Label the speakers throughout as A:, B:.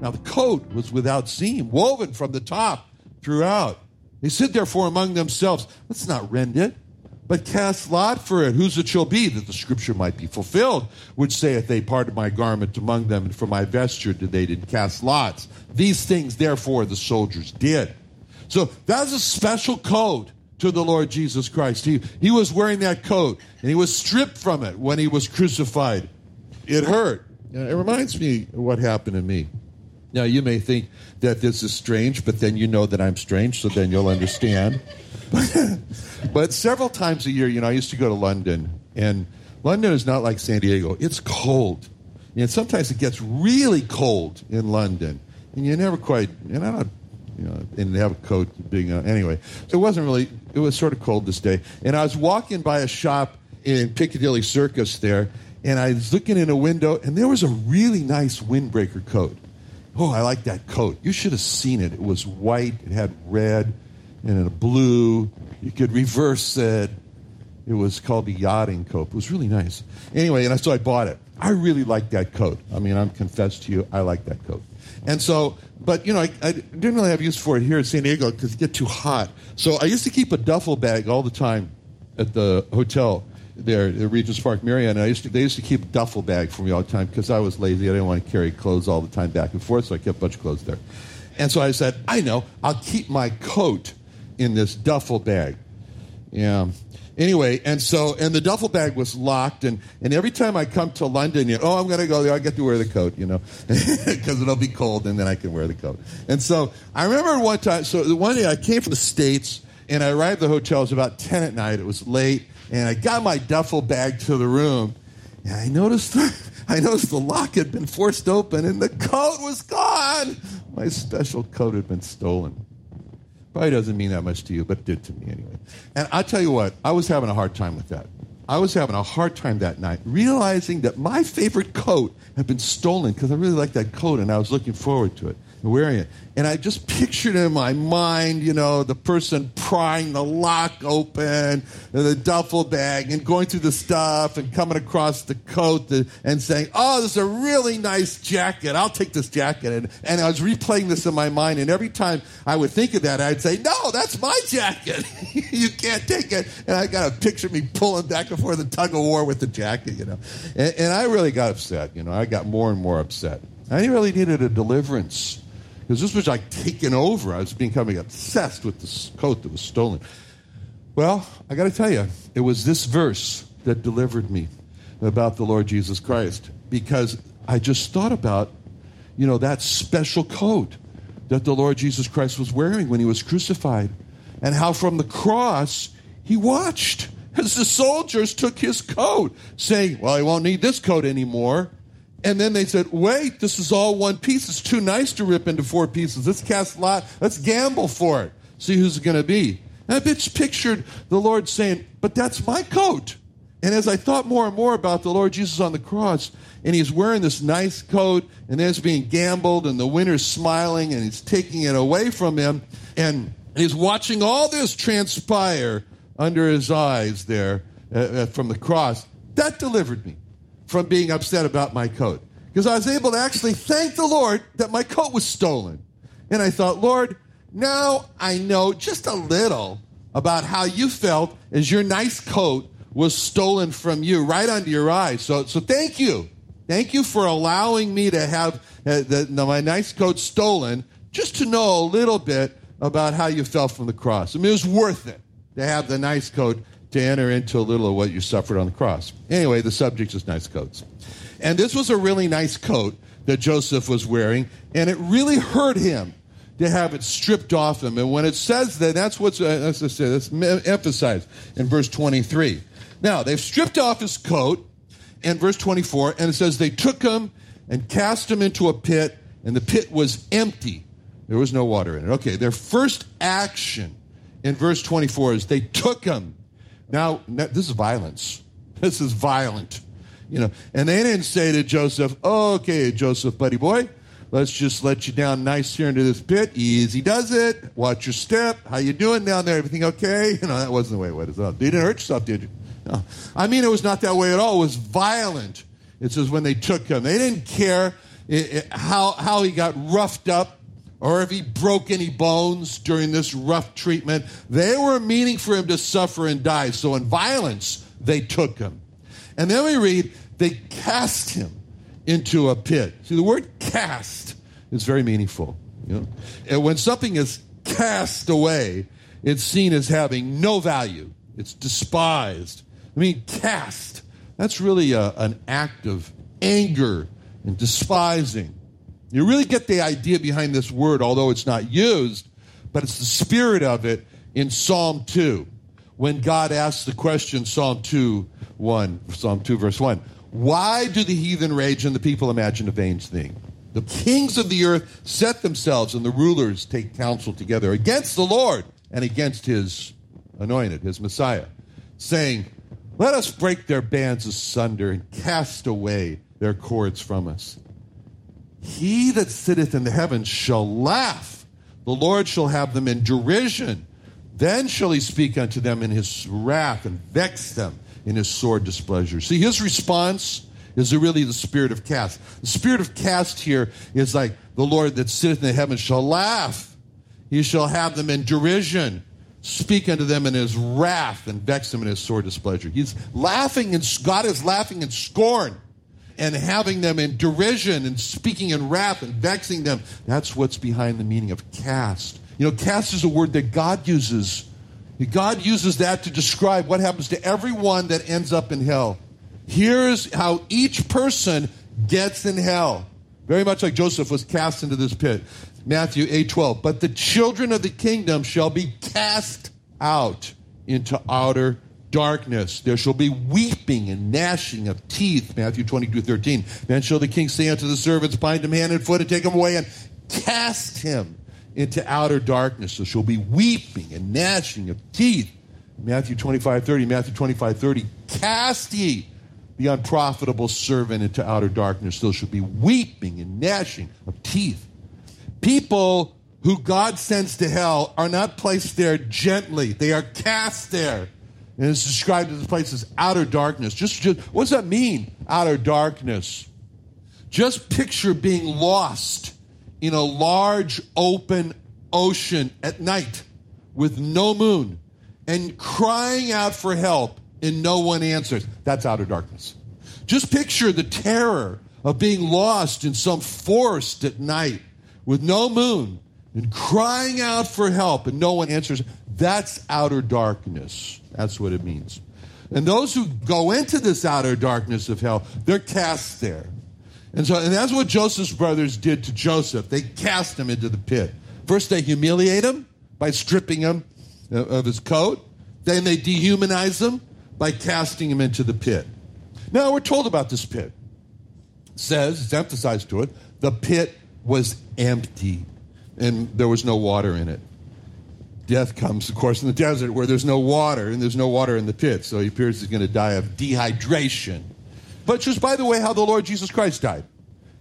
A: Now the coat was without seam, woven from the top throughout. They said therefore among themselves, Let's not rend it, but cast lot for it. Whose it shall be, that the scripture might be fulfilled, which saith, They parted my garment among them, and for my vesture did they did cast lots. These things therefore the soldiers did. So that's a special coat to the Lord Jesus Christ. He, he was wearing that coat, and he was stripped from it when he was crucified. It hurt. It reminds me what happened to me. Now, you may think that this is strange, but then you know that I'm strange, so then you'll understand. but several times a year, you know, I used to go to London, and London is not like San Diego. It's cold. And sometimes it gets really cold in London, and you never quite, and I don't, you know, and they have a coat being, uh, anyway. So it wasn't really, it was sort of cold this day. And I was walking by a shop in Piccadilly Circus there, and I was looking in a window, and there was a really nice windbreaker coat. Oh, I like that coat. You should have seen it. It was white, it had red and a blue. You could reverse it. It was called the yachting coat. It was really nice. Anyway, and so I bought it. I really like that coat. I mean, I'm confessed to you, I like that coat. And so, but you know, I, I didn't really have use for it here in San Diego because it get too hot. So I used to keep a duffel bag all the time at the hotel there at Regent's Park Marriott, and I used to, they used to keep a duffel bag for me all the time because I was lazy. I didn't want to carry clothes all the time back and forth, so I kept a bunch of clothes there. And so I said, I know, I'll keep my coat in this duffel bag. Yeah. Anyway, and so, and the duffel bag was locked, and, and every time I come to London, you know, oh, I'm going to go there, I get to wear the coat, you know, because it'll be cold, and then I can wear the coat. And so I remember one time, so one day I came from the States, and I arrived at the hotel, it was about 10 at night, it was late, and I got my duffel bag to the room, and I noticed I noticed the lock had been forced open, and the coat was gone. My special coat had been stolen. Probably doesn't mean that much to you, but it did to me anyway. And I tell you what, I was having a hard time with that. I was having a hard time that night, realizing that my favorite coat had been stolen because I really liked that coat and I was looking forward to it and wearing it. And I just pictured in my mind, you know, the person prying the lock open, the duffel bag, and going through the stuff, and coming across the coat, and saying, "Oh, this is a really nice jacket. I'll take this jacket." And, and I was replaying this in my mind, and every time I would think of that, I'd say, "No, that's my jacket. you can't take it." And I got a picture of me pulling back and forth the tug of war with the jacket, you know. And, and I really got upset. You know, I got more and more upset. I really needed a deliverance because this was like taking over. I was becoming obsessed with this coat that was stolen. Well, I got to tell you, it was this verse that delivered me about the Lord Jesus Christ because I just thought about, you know, that special coat that the Lord Jesus Christ was wearing when he was crucified and how from the cross he watched as the soldiers took his coat, saying, Well, he won't need this coat anymore. And then they said, wait, this is all one piece. It's too nice to rip into four pieces. Let's cast lot. Let's gamble for it. See who's going to be. And I bitch pictured the Lord saying, but that's my coat. And as I thought more and more about the Lord Jesus on the cross, and he's wearing this nice coat, and then it's being gambled, and the winner's smiling, and he's taking it away from him, and he's watching all this transpire under his eyes there uh, uh from the cross. That delivered me from being upset about my coat because I was able to actually thank the Lord that my coat was stolen. And I thought, Lord, now I know just a little about how you felt as your nice coat was stolen from you right under your eyes. So, so thank you. Thank you for allowing me to have uh, the, my nice coat stolen just to know a little bit about how you fell from the cross. I mean, it was worth it to have the nice coat to enter into a little of what you suffered on the cross. Anyway, the subject is nice coats. And this was a really nice coat that Joseph was wearing, and it really hurt him to have it stripped off him. And when it says that, that's what's, uh, as I that's emphasized in verse 23. Now, they've stripped off his coat in verse 24, and it says they took him and cast him into a pit, and the pit was empty. There was no water in it. Okay, their first action in verse 24 is they took him. Now, this is violence. This is violent. You know, and they didn't say to Joseph, okay, Joseph, buddy boy, let's just let you down nice here into this pit. Easy does it. Watch your step. How you doing down there? Everything okay? You know, that wasn't the way it was. You didn't hurt yourself, did you? No. I mean, it was not that way at all. It was violent. It says when they took him. They didn't care it, it, how, how he got roughed up or if he broke any bones during this rough treatment. They were meaning for him to suffer and die. So in violence, they took him. And then we read, they cast him into a pit. See, the word cast is very meaningful. You know? And when something is cast away, it's seen as having no value. It's despised. I mean, cast. That's really a, an act of anger and despising. You really get the idea behind this word, although it's not used, but it's the spirit of it in Psalm 2. When God asks the question, Psalm 2, 1, Psalm 2, verse 1, why do the heathen rage and the people imagine a vain thing? The kings of the earth set themselves and the rulers take counsel together against the Lord and against his anointed, his Messiah, saying, Let us break their bands asunder and cast away their cords from us. He that sitteth in the heavens shall laugh. The Lord shall have them in derision. Then shall he speak unto them in his wrath and vex them in his sore displeasure. See, his response is really the spirit of cast. The spirit of cast here is like the Lord that sitteth in the heavens shall laugh. He shall have them in derision, speak unto them in his wrath, and vex them in his sore displeasure. He's laughing, and God is laughing in scorn and having them in derision and speaking in wrath and vexing them. That's what's behind the meaning of cast. You know, cast is a word that God uses. God uses that to describe what happens to everyone that ends up in hell. Here's how each person gets in hell. Very much like Joseph was cast into this pit. Matthew 8 12. But the children of the kingdom shall be cast out into outer darkness. There shall be weeping and gnashing of teeth. Matthew 22, 13. Then shall the king say unto the servants, Bind him hand and foot and take him away and cast him into outer darkness. There shall be weeping and gnashing of teeth. Matthew 25, 30. Matthew 25, 30. Cast ye the unprofitable servant into outer darkness. There shall be weeping and gnashing of teeth. People who God sends to hell are not placed there gently. They are cast there and it's described as this place as outer darkness. Just, just what does that mean, outer darkness? Just picture being lost in a large open ocean at night with no moon and crying out for help and no one answers. That's outer darkness. Just picture the terror of being lost in some forest at night with no moon and crying out for help and no one answers. That's outer darkness. That's what it means. And those who go into this outer darkness of hell, they're cast there. And so, and that's what Joseph's brothers did to Joseph. They cast him into the pit. First, they humiliate him by stripping him uh, of his coat. Then they dehumanize him by casting him into the pit. Now, we're told about this pit. It says, it's emphasized to it, the pit was empty and there was no water in it death comes, of course, in the desert where there's no water, and there's no water in the pit. So he appears he's going to die of dehydration. But just by the way, how the Lord Jesus Christ died.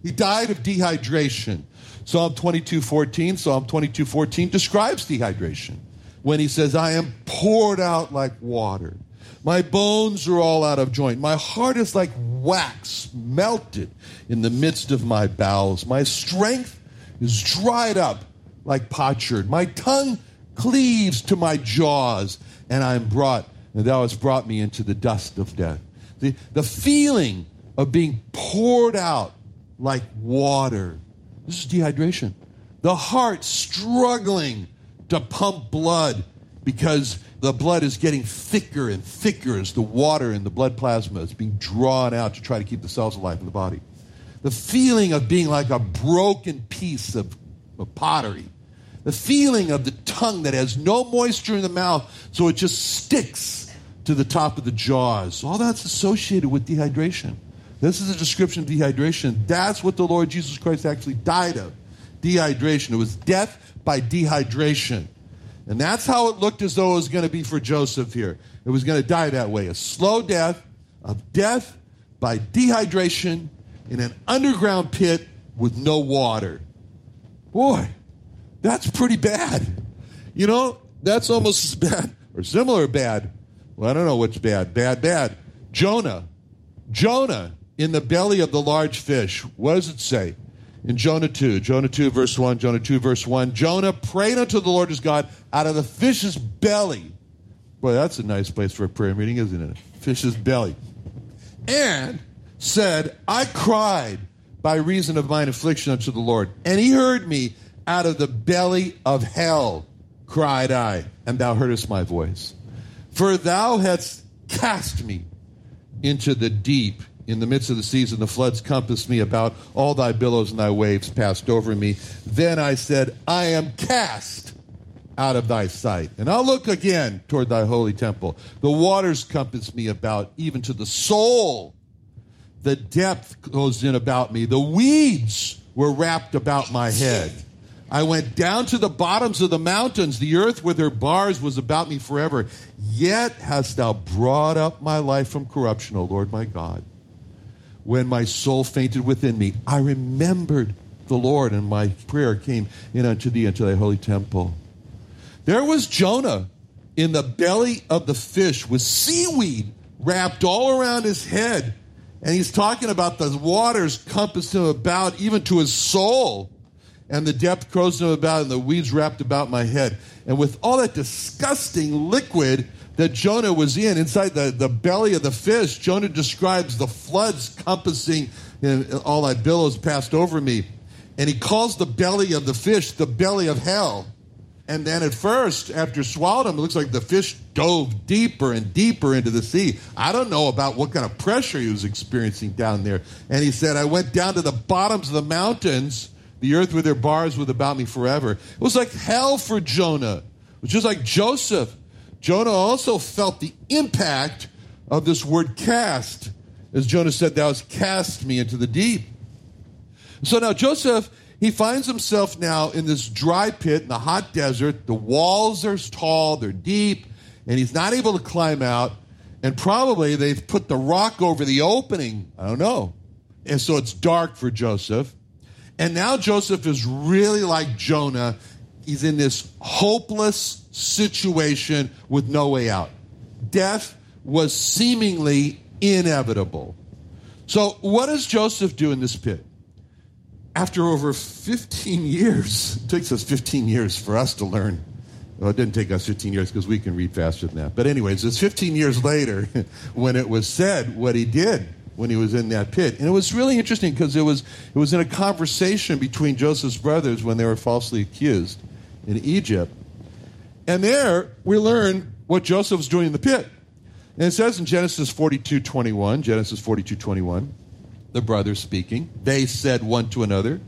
A: He died of dehydration. Psalm 22 14, Psalm 22 14 describes dehydration when he says, I am poured out like water. My bones are all out of joint. My heart is like wax melted in the midst of my bowels. My strength is dried up like potsherd. My tongue cleaves to my jaws, and I am brought, and thou hast brought me into the dust of death. The, the feeling of being poured out like water. This is dehydration. The heart struggling to pump blood because the blood is getting thicker and thicker as the water in the blood plasma is being drawn out to try to keep the cells alive in the body. The feeling of being like a broken piece of, of pottery. The feeling of the tongue that has no moisture in the mouth, so it just sticks to the top of the jaws. All that's associated with dehydration. This is a description of dehydration. That's what the Lord Jesus Christ actually died of dehydration. It was death by dehydration. And that's how it looked as though it was going to be for Joseph here. It was going to die that way a slow death of death by dehydration in an underground pit with no water. Boy, that's pretty bad. You know, that's almost as bad or similar bad. Well, I don't know what's bad. Bad, bad. Jonah. Jonah in the belly of the large fish. What does it say? In Jonah 2, Jonah 2, verse 1, Jonah 2, verse 1, Jonah prayed unto the Lord his God out of the fish's belly. Boy, that's a nice place for a prayer meeting, isn't it? Fish's belly. And said, I cried by reason of mine affliction unto the Lord. And he heard me out of the belly of hell, cried I, and thou heardest my voice. For thou hast cast me into the deep in the midst of the seas, and the floods compassed me about. All thy billows and thy waves passed over me. Then I said, I am cast out of thy sight. And I'll look again toward thy holy temple. The waters compassed me about, even to the soul. The depth closed in about me. The weeds were wrapped about my head. I went down to the bottoms of the mountains. The earth with her bars was about me forever. Yet hast thou brought up my life from corruption, O Lord my God. When my soul fainted within me, I remembered the Lord, and my prayer came in unto thee, unto thy holy temple. There was Jonah in the belly of the fish with seaweed wrapped all around his head. And he's talking about the waters compassed him about, even to his soul and the depth closed him about, and the weeds wrapped about my head. And with all that disgusting liquid that Jonah was in, inside the, the belly of the fish, Jonah describes the floods compassing, and all thy billows passed over me. And he calls the belly of the fish the belly of hell. And then at first, after swallowed him, it looks like the fish dove deeper and deeper into the sea. I don't know about what kind of pressure he was experiencing down there. And he said, I went down to the bottoms of the mountains the earth with their bars was about me forever. It was like hell for Jonah. It was just like Joseph. Jonah also felt the impact of this word cast. As Jonah said, Thou hast cast me into the deep. So now Joseph, he finds himself now in this dry pit in the hot desert. The walls are tall, they're deep, and he's not able to climb out. And probably they've put the rock over the opening. I don't know. And so it's dark for Joseph. And now Joseph is really like Jonah. He's in this hopeless situation with no way out. Death was seemingly inevitable. So, what does Joseph do in this pit? After over 15 years, it takes us 15 years for us to learn. Well, it didn't take us 15 years because we can read faster than that. But, anyways, it's 15 years later when it was said what he did when he was in that pit. And it was really interesting because it was, it was in a conversation between Joseph's brothers when they were falsely accused in Egypt. And there we learn what Joseph was doing in the pit. And it says in Genesis 42 21, Genesis 42 21, the brothers speaking, they said one to another,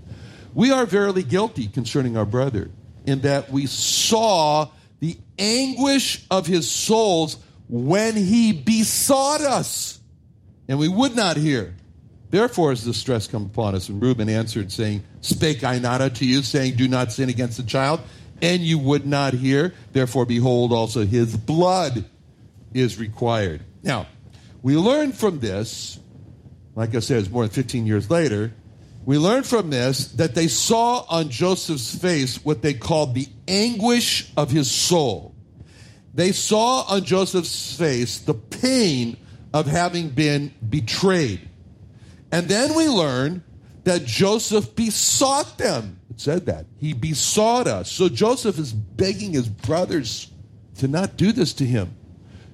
A: We are verily guilty concerning our brother, in that we saw the anguish of his souls when he besought us and we would not hear. Therefore is distress come upon us. And Reuben answered, saying, Spake I not unto you, saying, Do not sin against the child? And you would not hear. Therefore, behold, also his blood is required. Now, we learn from this, like I said, it's more than 15 years later, we learn from this that they saw on Joseph's face what they called the anguish of his soul. They saw on Joseph's face the pain of having been betrayed. And then we learn that Joseph besought them. It said that. He besought us. So Joseph is begging his brothers to not do this to him.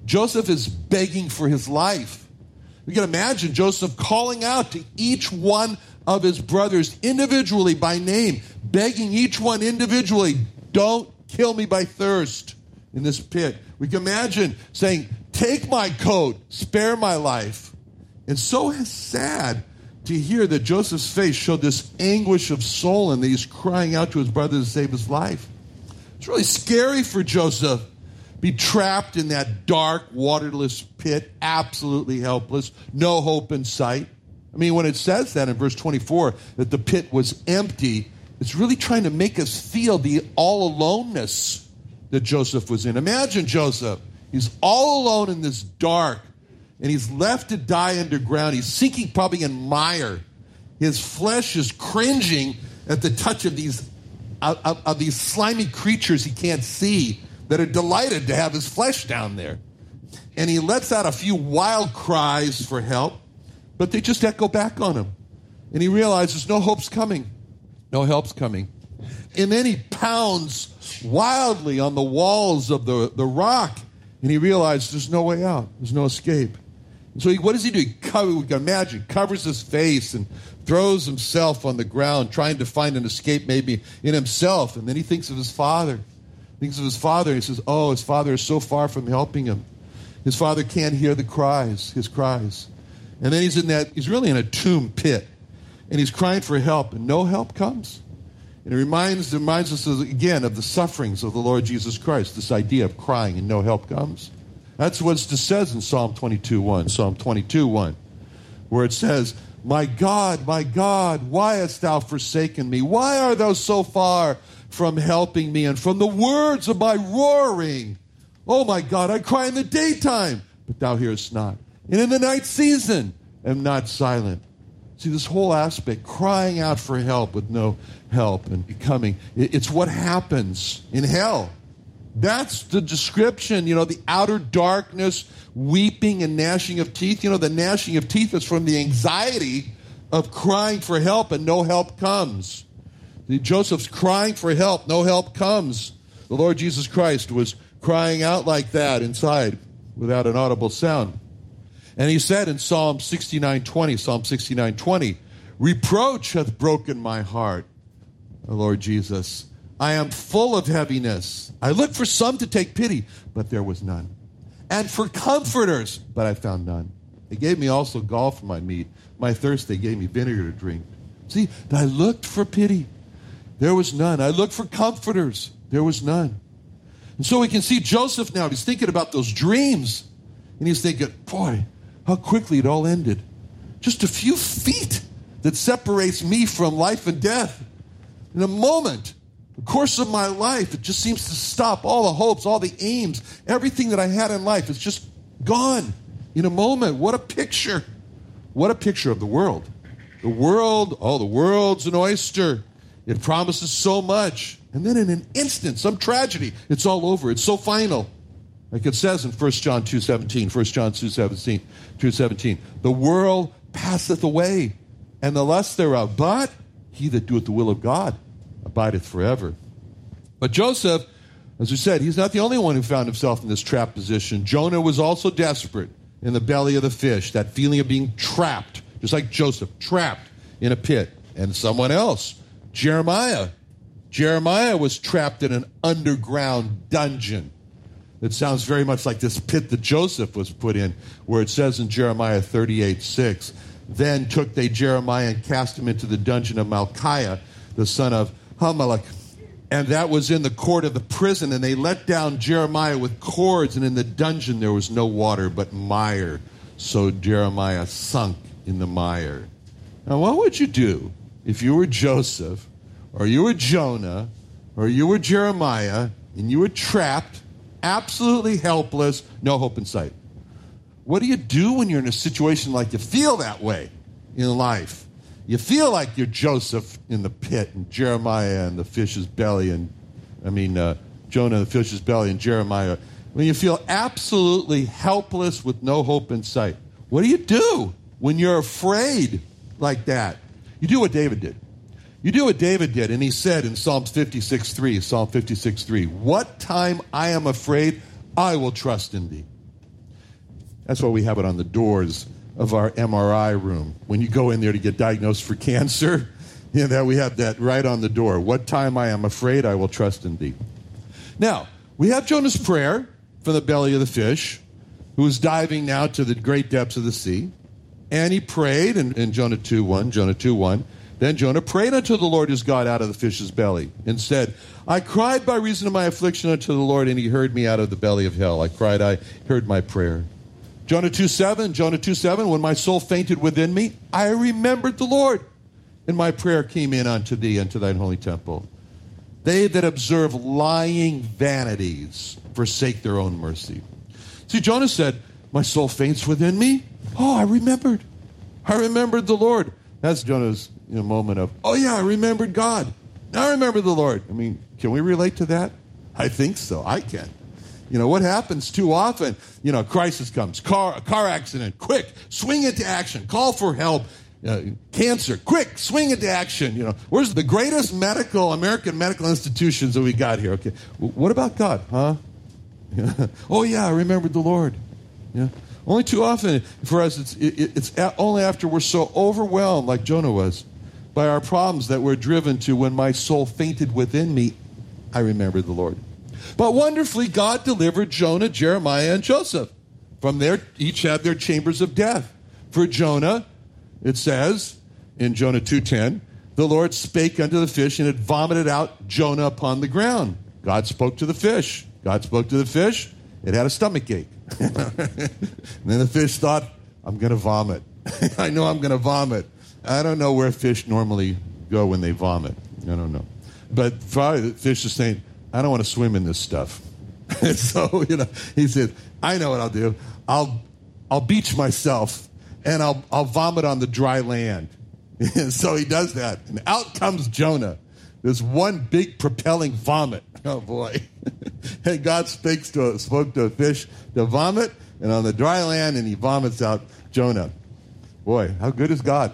A: Joseph is begging for his life. We can imagine Joseph calling out to each one of his brothers individually by name, begging each one individually, don't kill me by thirst in this pit. We can imagine saying, Take my coat, spare my life. And so sad to hear that Joseph's face showed this anguish of soul and that he's crying out to his brother to save his life. It's really scary for Joseph. Be trapped in that dark, waterless pit, absolutely helpless, no hope in sight. I mean, when it says that in verse 24, that the pit was empty, it's really trying to make us feel the all aloneness that Joseph was in. Imagine Joseph. He's all alone in this dark, and he's left to die underground. He's sinking probably in mire. His flesh is cringing at the touch of these, of, of these slimy creatures he can't see that are delighted to have his flesh down there. And he lets out a few wild cries for help, but they just echo back on him. And he realizes no hope's coming. No help's coming. And then he pounds wildly on the walls of the, the rock, and he realizes there's no way out. There's no escape. And so he, what does he do? He cover, imagine, covers his face and throws himself on the ground, trying to find an escape maybe in himself. And then he thinks of his father. Thinks of his father, he says, Oh, his father is so far from helping him. His father can't hear the cries, his cries. And then he's in that, he's really in a tomb pit and he's crying for help, and no help comes. And it reminds, reminds us again of the sufferings of the Lord Jesus Christ, this idea of crying and no help comes. That's what it says in Psalm 22 1, Psalm 22 1, where it says, My God, my God, why hast thou forsaken me? Why art thou so far from helping me and from the words of my roaring? Oh my God, I cry in the daytime, but thou hearest not. And in the night season am not silent. See, this whole aspect, crying out for help with no help and becoming, it's what happens in hell. That's the description, you know, the outer darkness, weeping and gnashing of teeth. You know, the gnashing of teeth is from the anxiety of crying for help and no help comes. Joseph's crying for help, no help comes. The Lord Jesus Christ was crying out like that inside without an audible sound. And he said in Psalm 69:20, Psalm 69:20, reproach hath broken my heart, O Lord Jesus. I am full of heaviness. I looked for some to take pity, but there was none. And for comforters, but I found none. They gave me also gall for my meat. My thirst, they gave me vinegar to drink. See, I looked for pity. There was none. I looked for comforters. There was none. And so we can see Joseph now. He's thinking about those dreams. And he's thinking, boy, how quickly it all ended. Just a few feet that separates me from life and death. In a moment, the course of my life, it just seems to stop. All the hopes, all the aims, everything that I had in life is just gone in a moment. What a picture. What a picture of the world. The world, oh, the world's an oyster. It promises so much. And then in an instant, some tragedy, it's all over. It's so final. Like it says in 1 John 2.17, 1 John 2.17, 2.17, the world passeth away, and the lust thereof, but he that doeth the will of God abideth forever. But Joseph, as we said, he's not the only one who found himself in this trapped position. Jonah was also desperate in the belly of the fish, that feeling of being trapped, just like Joseph, trapped in a pit. And someone else, Jeremiah. Jeremiah was trapped in an underground dungeon it sounds very much like this pit that Joseph was put in, where it says in Jeremiah 38 6, Then took they Jeremiah and cast him into the dungeon of Malchiah, the son of Hammelech. And that was in the court of the prison, and they let down Jeremiah with cords, and in the dungeon there was no water but mire. So Jeremiah sunk in the mire. Now, what would you do if you were Joseph, or you were Jonah, or you were Jeremiah, and you were trapped absolutely helpless, no hope in sight. What do you do when you're in a situation like you feel that way in life? You feel like you're Joseph in the pit and Jeremiah in the fish's belly, and I mean, uh, Jonah in the fish's belly and Jeremiah. When you feel absolutely helpless with no hope in sight, what do you do when you're afraid like that? You do what David did. You do what David did, and he said in Psalms 56 3, Psalm 56 3, What time I am afraid, I will trust in thee. That's why we have it on the doors of our MRI room. When you go in there to get diagnosed for cancer, you know, that we have that right on the door. What time I am afraid, I will trust in thee. Now, we have Jonah's prayer from the belly of the fish, who is diving now to the great depths of the sea. And he prayed in, in Jonah 2 1, Jonah 2 1. Then Jonah prayed unto the Lord his God out of the fish's belly and said, I cried by reason of my affliction unto the Lord, and he heard me out of the belly of hell. I cried, I heard my prayer. Jonah 2 7, Jonah 2 7, when my soul fainted within me, I remembered the Lord, and my prayer came in unto thee, unto thine holy temple. They that observe lying vanities forsake their own mercy. See, Jonah said, My soul faints within me. Oh, I remembered. I remembered the Lord. That's Jonah's you know, moment of, oh, yeah, I remembered God. Now I remember the Lord. I mean, can we relate to that? I think so. I can. You know, what happens too often? You know, crisis comes, car, car accident, quick, swing into action, call for help. Uh, cancer, quick, swing into action. You know, where's the greatest medical, American medical institutions that we got here? Okay, what about God, huh? oh yeah, I remembered the Lord. Yeah, only too often for us, it's, it, it's only after we're so overwhelmed, like Jonah was, by our problems that we're driven to when my soul fainted within me, I remembered the Lord. But wonderfully, God delivered Jonah, Jeremiah, and Joseph from there. Each had their chambers of death. For Jonah, it says in Jonah 2:10, the Lord spake unto the fish and it vomited out Jonah upon the ground. God spoke to the fish. God spoke to the fish. It had a stomach ache. and then the fish thought, I'm going to vomit. I know I'm going to vomit. I don't know where fish normally go when they vomit. I don't know. But probably the fish is saying, I don't want to swim in this stuff. and so, you know, he said, I know what I'll do. I'll, I'll beach myself and I'll, I'll vomit on the dry land. And so he does that. And out comes Jonah. There's one big propelling vomit. Oh boy. and God speaks to a, spoke to a fish to vomit, and on the dry land, and he vomits out Jonah. Boy, how good is God?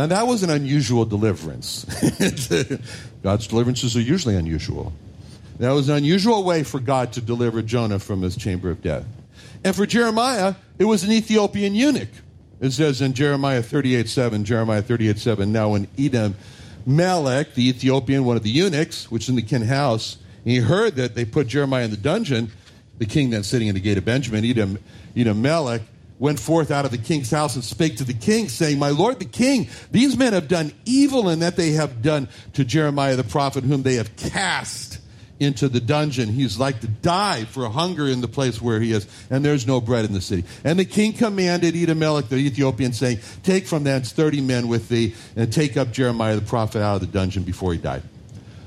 A: Now that was an unusual deliverance. God's deliverances are usually unusual. That was an unusual way for God to deliver Jonah from his chamber of death. And for Jeremiah, it was an Ethiopian eunuch. It says in Jeremiah 38 7, Jeremiah 38 7, now when Edom Melech, the Ethiopian, one of the eunuchs, which is in the king house, he heard that they put Jeremiah in the dungeon, the king then sitting in the gate of Benjamin, Edom, Edom Melech, went forth out of the king's house and spake to the king, saying, My lord the king, these men have done evil in that they have done to Jeremiah the prophet, whom they have cast into the dungeon. He's like to die for hunger in the place where he is, and there's no bread in the city. And the king commanded Edomelech the Ethiopian, saying, Take from thence thirty men with thee, and take up Jeremiah the prophet out of the dungeon before he died.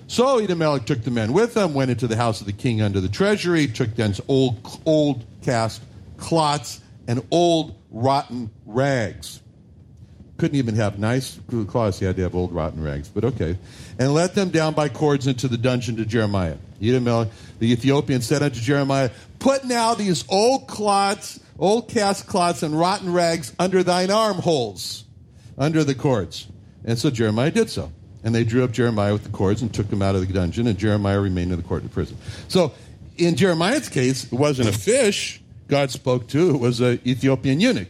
A: So Edomelech took the men with him, went into the house of the king under the treasury, took thence old, old cast clots and old rotten rags couldn't even have nice cloths. He had to have old rotten rags, but okay. And let them down by cords into the dungeon to Jeremiah. The Ethiopian said unto Jeremiah, Put now these old clots, old cast clots and rotten rags under thine armholes, under the cords. And so Jeremiah did so. And they drew up Jeremiah with the cords and took him out of the dungeon, and Jeremiah remained in the court of prison. So in Jeremiah's case, it wasn't a fish God spoke to, it was an Ethiopian eunuch.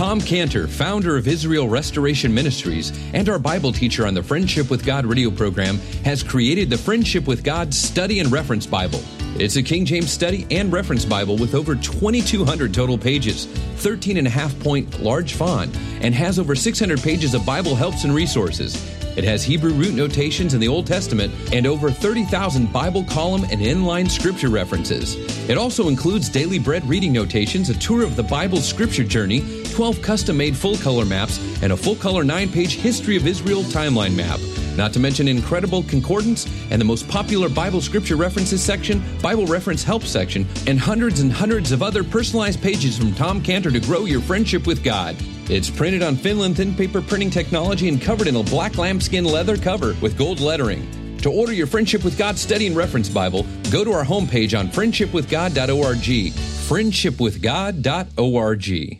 B: Tom Cantor, founder of Israel Restoration Ministries and our Bible teacher on the Friendship with God radio program, has created the Friendship with God Study and Reference Bible. It's a King James Study and Reference Bible with over 2,200 total pages, 13 and a half point large font, and has over 600 pages of Bible helps and resources. It has Hebrew root notations in the Old Testament and over 30,000 Bible column and inline scripture references. It also includes daily bread reading notations, a tour of the Bible scripture journey, 12 custom made full color maps, and a full color 9 page History of Israel timeline map. Not to mention incredible concordance and the most popular Bible scripture references section, Bible reference help section, and hundreds and hundreds of other personalized pages from Tom Cantor to grow your friendship with God. It's printed on Finland thin paper printing technology and covered in a black lambskin leather cover with gold lettering. To order your Friendship with God Study and Reference Bible, go to our homepage on friendshipwithgod.org. Friendshipwithgod.org.